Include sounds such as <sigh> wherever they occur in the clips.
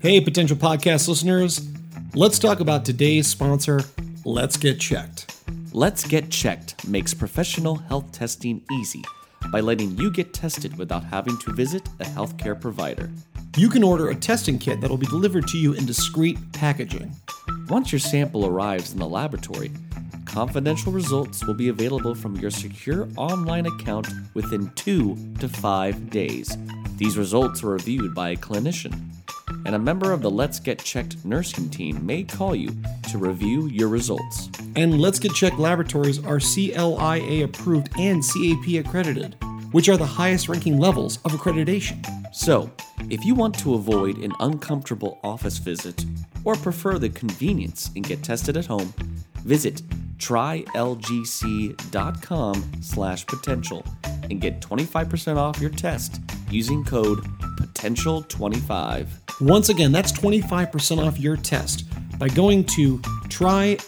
Hey, potential podcast listeners, let's talk about today's sponsor, Let's Get Checked. Let's Get Checked makes professional health testing easy by letting you get tested without having to visit a healthcare provider. You can order a testing kit that'll be delivered to you in discreet packaging. Once your sample arrives in the laboratory, confidential results will be available from your secure online account within two to five days. These results are reviewed by a clinician, and a member of the Let's Get Checked nursing team may call you to review your results. And Let's Get Checked laboratories are CLIA approved and CAP accredited, which are the highest ranking levels of accreditation. So, if you want to avoid an uncomfortable office visit or prefer the convenience and get tested at home, visit trylgc.com slash potential and get 25% off your test using code potential25. Once again, that's 25% off your test by going to trylgc.com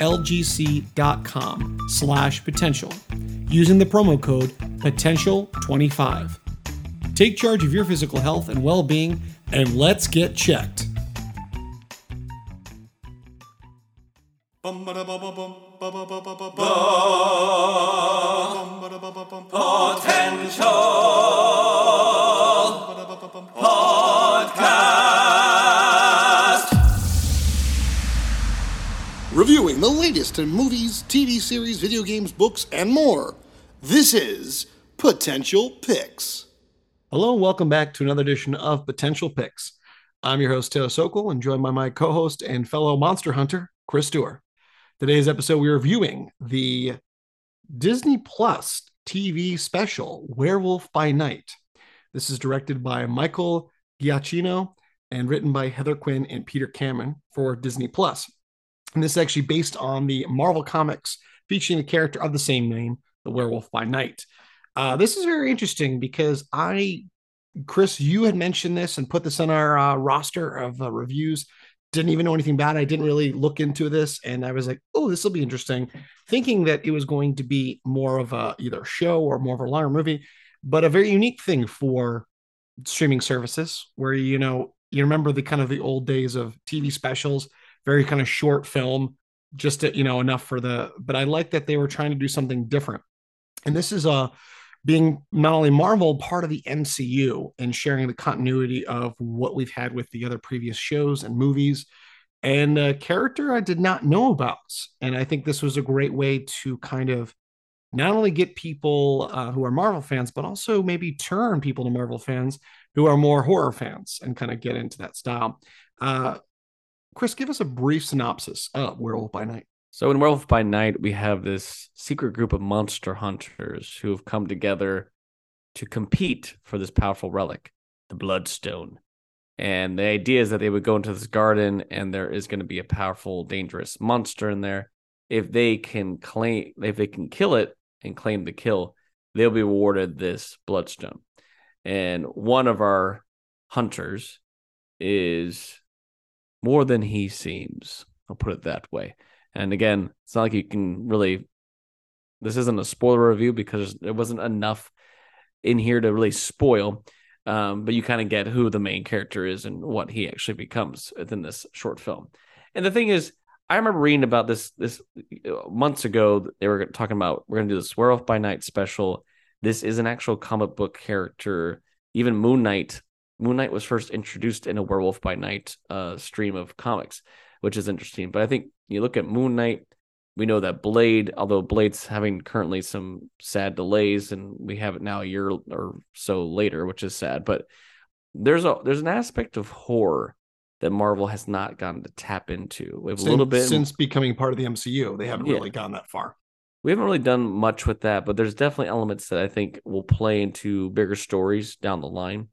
slash potential using the promo code potential25. Take charge of your physical health and well-being and let's get checked. Latest in movies, TV series, video games, books, and more. This is Potential Picks. Hello and welcome back to another edition of Potential Picks. I'm your host, Taylor Sokol, and joined by my co host and fellow monster hunter, Chris Stewart. Today's episode, we're viewing the Disney Plus TV special, Werewolf by Night. This is directed by Michael Giacchino and written by Heather Quinn and Peter Cameron for Disney Plus. And this is actually based on the Marvel Comics featuring the character of the same name, the Werewolf by Night. Uh, this is very interesting because I, Chris, you had mentioned this and put this on our uh, roster of uh, reviews. Didn't even know anything about it. I didn't really look into this, and I was like, "Oh, this will be interesting," thinking that it was going to be more of a either show or more of a longer movie, but a very unique thing for streaming services, where you know you remember the kind of the old days of TV specials very kind of short film, just to, you know enough for the. But I like that they were trying to do something different, and this is a uh, being not only Marvel part of the MCU and sharing the continuity of what we've had with the other previous shows and movies, and a character I did not know about, and I think this was a great way to kind of not only get people uh, who are Marvel fans, but also maybe turn people to Marvel fans who are more horror fans and kind of get into that style. Uh, Chris, give us a brief synopsis of Werewolf by Night. So, in Werewolf by Night, we have this secret group of monster hunters who have come together to compete for this powerful relic, the Bloodstone. And the idea is that they would go into this garden and there is going to be a powerful, dangerous monster in there. If they can claim, if they can kill it and claim the kill, they'll be awarded this Bloodstone. And one of our hunters is more than he seems. I'll put it that way. And again, it's not like you can really. This isn't a spoiler review because there wasn't enough in here to really spoil. Um, but you kind of get who the main character is and what he actually becomes within this short film. And the thing is, I remember reading about this this uh, months ago. They were talking about we're going to do this Werewolf by Night special. This is an actual comic book character. Even Moon Knight Moon Knight was first introduced in a Werewolf by Night uh, stream of comics, which is interesting. But I think you look at Moon Knight, we know that Blade, although Blade's having currently some sad delays, and we have it now a year or so later, which is sad. But there's a there's an aspect of horror that Marvel has not gotten to tap into. We have since, a little bit since becoming part of the MCU. They haven't yeah. really gone that far. We haven't really done much with that, but there's definitely elements that I think will play into bigger stories down the line.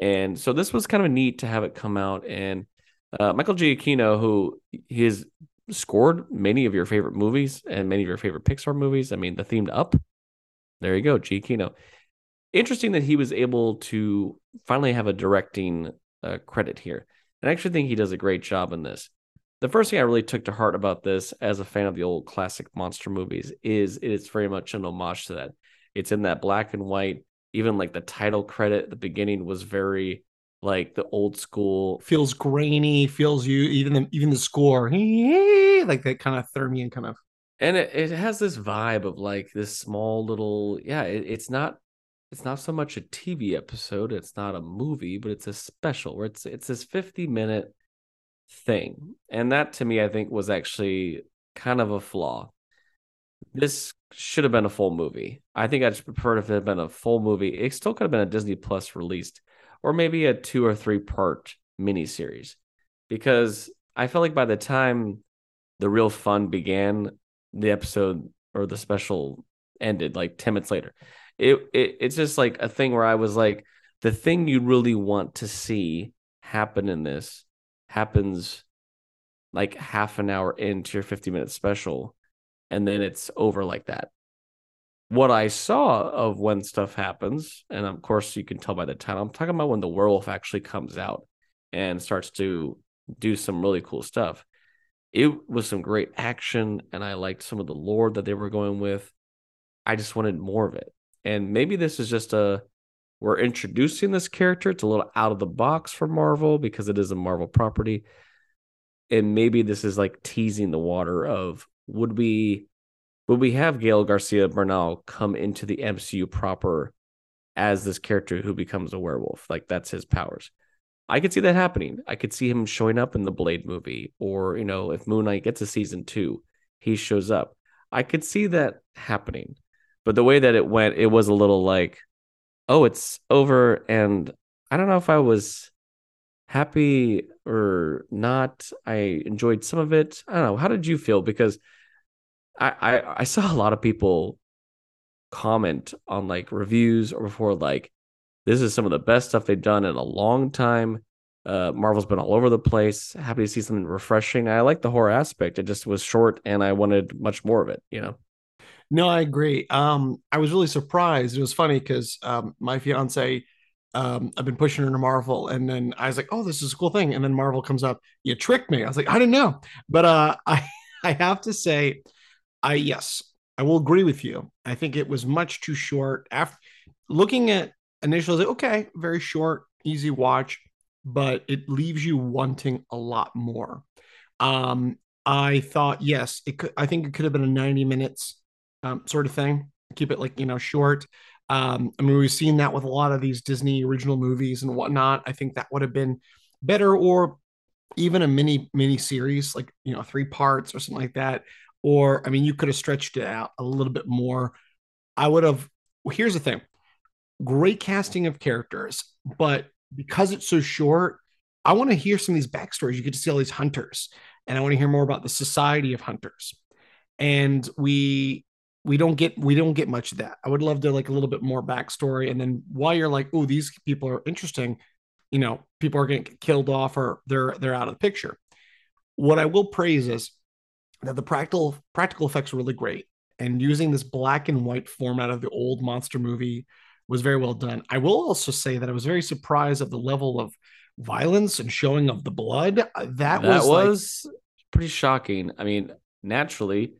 And so this was kind of neat to have it come out. And uh, Michael Giacchino, who has scored many of your favorite movies and many of your favorite Pixar movies. I mean, the themed Up. There you go, Giacchino. Interesting that he was able to finally have a directing uh, credit here. And I actually think he does a great job in this. The first thing I really took to heart about this as a fan of the old classic monster movies is it is very much an homage to that. It's in that black and white even like the title credit at the beginning was very like the old school. Feels grainy, feels you even the even the score, like that kind of theremin kind of. And it, it has this vibe of like this small little, yeah, it, it's not it's not so much a TV episode, it's not a movie, but it's a special where it's it's this 50 minute thing. And that to me, I think was actually kind of a flaw. This should have been a full movie. I think I'd prefer if it had been a full movie. It still could have been a Disney Plus released, or maybe a two or three part miniseries. Because I felt like by the time the real fun began, the episode or the special ended like 10 minutes later. It, it it's just like a thing where I was like, the thing you really want to see happen in this happens like half an hour into your 50 minute special and then it's over like that what i saw of when stuff happens and of course you can tell by the title i'm talking about when the werewolf actually comes out and starts to do some really cool stuff it was some great action and i liked some of the lore that they were going with i just wanted more of it and maybe this is just a we're introducing this character. It's a little out of the box for Marvel because it is a Marvel property. And maybe this is like teasing the water of would we would we have Gael Garcia Bernal come into the MCU proper as this character who becomes a werewolf? Like that's his powers. I could see that happening. I could see him showing up in the Blade movie, or you know, if Moon Knight gets a season two, he shows up. I could see that happening. But the way that it went, it was a little like, oh, it's over. And I don't know if I was happy or not. I enjoyed some of it. I don't know. How did you feel? Because I, I, I saw a lot of people comment on like reviews or before like this is some of the best stuff they've done in a long time. Uh, Marvel's been all over the place. Happy to see something refreshing. I like the horror aspect. It just was short, and I wanted much more of it. You know. No, I agree. Um, I was really surprised. It was funny because um, my fiance, um, I've been pushing her to Marvel, and then I was like, "Oh, this is a cool thing." And then Marvel comes up. You tricked me. I was like, I didn't know, but uh, <laughs> I I have to say, I yes, I will agree with you. I think it was much too short. After looking at initially, okay, very short, easy watch, but it leaves you wanting a lot more. Um, I thought yes, it could. I think it could have been a ninety minutes um, sort of thing. Keep it like you know short. Um, I mean, we've seen that with a lot of these Disney original movies and whatnot. I think that would have been better, or even a mini mini series, like you know, three parts or something like that. Or I mean, you could have stretched it out a little bit more. I would have. Well, here's the thing: great casting of characters, but because it's so short, I want to hear some of these backstories. You get to see all these hunters, and I want to hear more about the society of hunters. And we we don't get we don't get much of that. I would love to like a little bit more backstory, and then while you're like, oh, these people are interesting, you know, people are getting killed off or they're they're out of the picture. What I will praise is that the practical practical effects were really great, and using this black and white format of the old monster movie was very well done. I will also say that I was very surprised at the level of violence and showing of the blood. Uh, that, that was was like, pretty shocking. I mean, naturally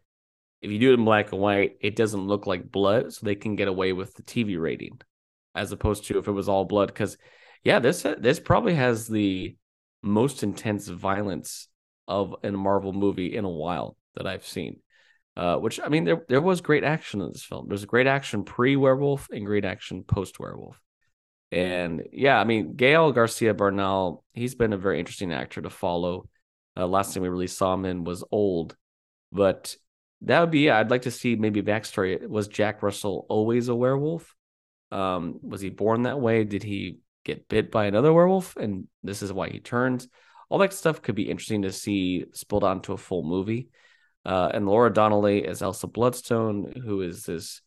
if you do it in black and white, it doesn't look like blood, so they can get away with the TV rating, as opposed to if it was all blood. Because yeah, this this probably has the most intense violence of a Marvel movie in a while that I've seen. Uh, which I mean, there there was great action in this film. There's great action pre werewolf and great action post werewolf. And yeah, I mean, Gael Garcia Bernal, he's been a very interesting actor to follow. Uh, last time we really saw him in was old, but that would be yeah, I'd like to see maybe backstory. Was Jack Russell always a werewolf? Um, was he born that way? Did he get bit by another werewolf and this is why he turns? All that stuff could be interesting to see spilled onto a full movie. Uh, and Laura Donnelly is Elsa Bloodstone, who is this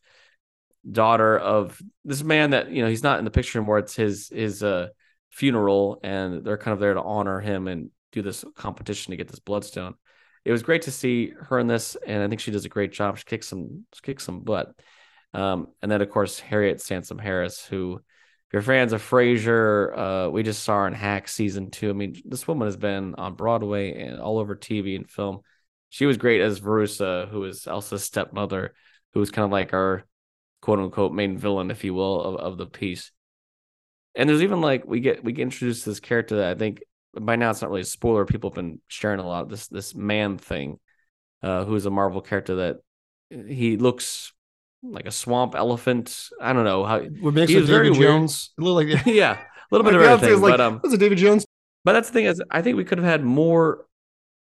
daughter of this man that you know he's not in the picture anymore. It's his his uh, funeral, and they're kind of there to honor him and do this competition to get this bloodstone it was great to see her in this, and I think she does a great job. She kicks some she kicks some butt. Um, and then of course Harriet Sansom Harris, who you're fans of Frasier, uh, we just saw her in Hack season two. I mean, this woman has been on Broadway and all over TV and film. She was great as Verussa, who is Elsa's stepmother, who was kind of like our quote unquote main villain, if you will, of, of the piece. And there's even like we get we get introduced to this character that I think by now it's not really a spoiler. People have been sharing a lot. of This this Man-Thing, uh, who's a Marvel character that he looks like a swamp elephant. I don't know how. What makes He it was David weird. Jones? A <laughs> little like yeah, a little bit of everything. like, but um, was it David Jones? but that's the thing is, I think we could have had more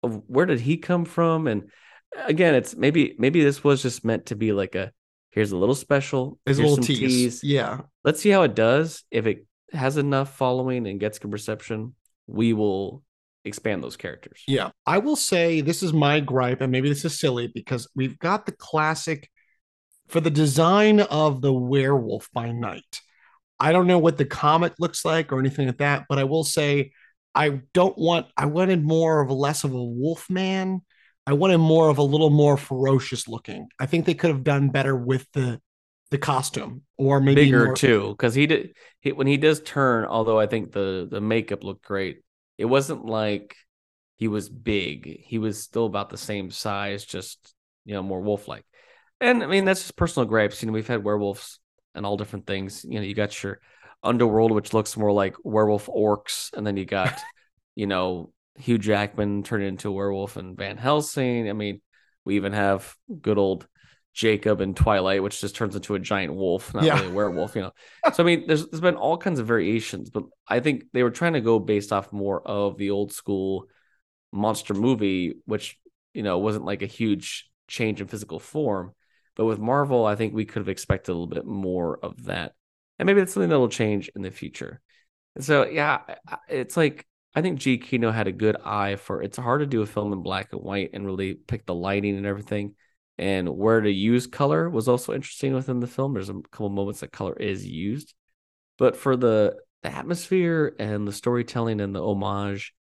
of where did he come from, and again, it's maybe maybe this was just meant to be like a here's a little special, here's little some tease. Yeah. Let's see how it does. If it has enough following and gets good reception, we will expand those characters. Yeah. I will say this is my gripe, and maybe this is silly because we've got the classic for the design of the werewolf by night. I don't know what the comic looks like or anything like that, but I will say I don't want I wanted more of a less of a wolf man. I wanted more of a little more ferocious looking. I think they could have done better with the the costume or maybe Bigger more- too, because he did he, when he does turn. Although I think the the makeup looked great, it wasn't like he was big. He was still about the same size, just you know more wolf like. And I mean that's just personal gripes. You know we've had werewolves and all different things. You know you got your underworld, which looks more like werewolf orcs, and then you got <laughs> you know Hugh Jackman turned into a werewolf and Van Helsing. I mean we even have good old Jacob in Twilight, which just turns into a giant wolf, not Yeah. really a werewolf, you know. So I mean, there's there's been all kinds of variations, but I think they were trying to go based off more of the old school monster movie, which you know wasn't like a huge change in physical form. But with Marvel, I think we could have expected a little bit more of that, and maybe that's something that will change in the future. So yeah, it's like I think Giacchino had a good eye for. It's hard to do a film in black and white and really pick the lighting and everything and where to use color was also interesting within the film. There's a couple moments that color is used, but for the, the atmosphere and the storytelling and the homage,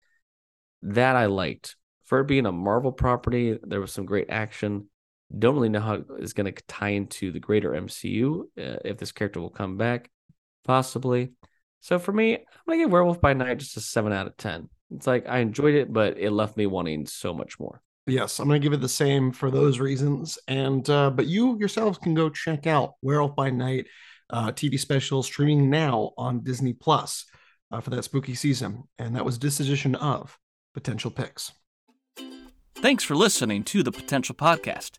that I liked. For it being a Marvel property, there was some great action. Don't really know how it's going to tie into the greater MCU uh, if this character will come back, possibly. So for me, I'm gonna give Werewolf by Night just a seven out of ten. It's like I enjoyed it, but it left me wanting so much more. Yes, I'm going to give it the same for those reasons. And uh, but you yourselves can go check out Werewolf by Night uh, TV special streaming now on Disney Plus uh, for that spooky season. And that was disposition of potential picks. Thanks for listening to the Potential Podcast.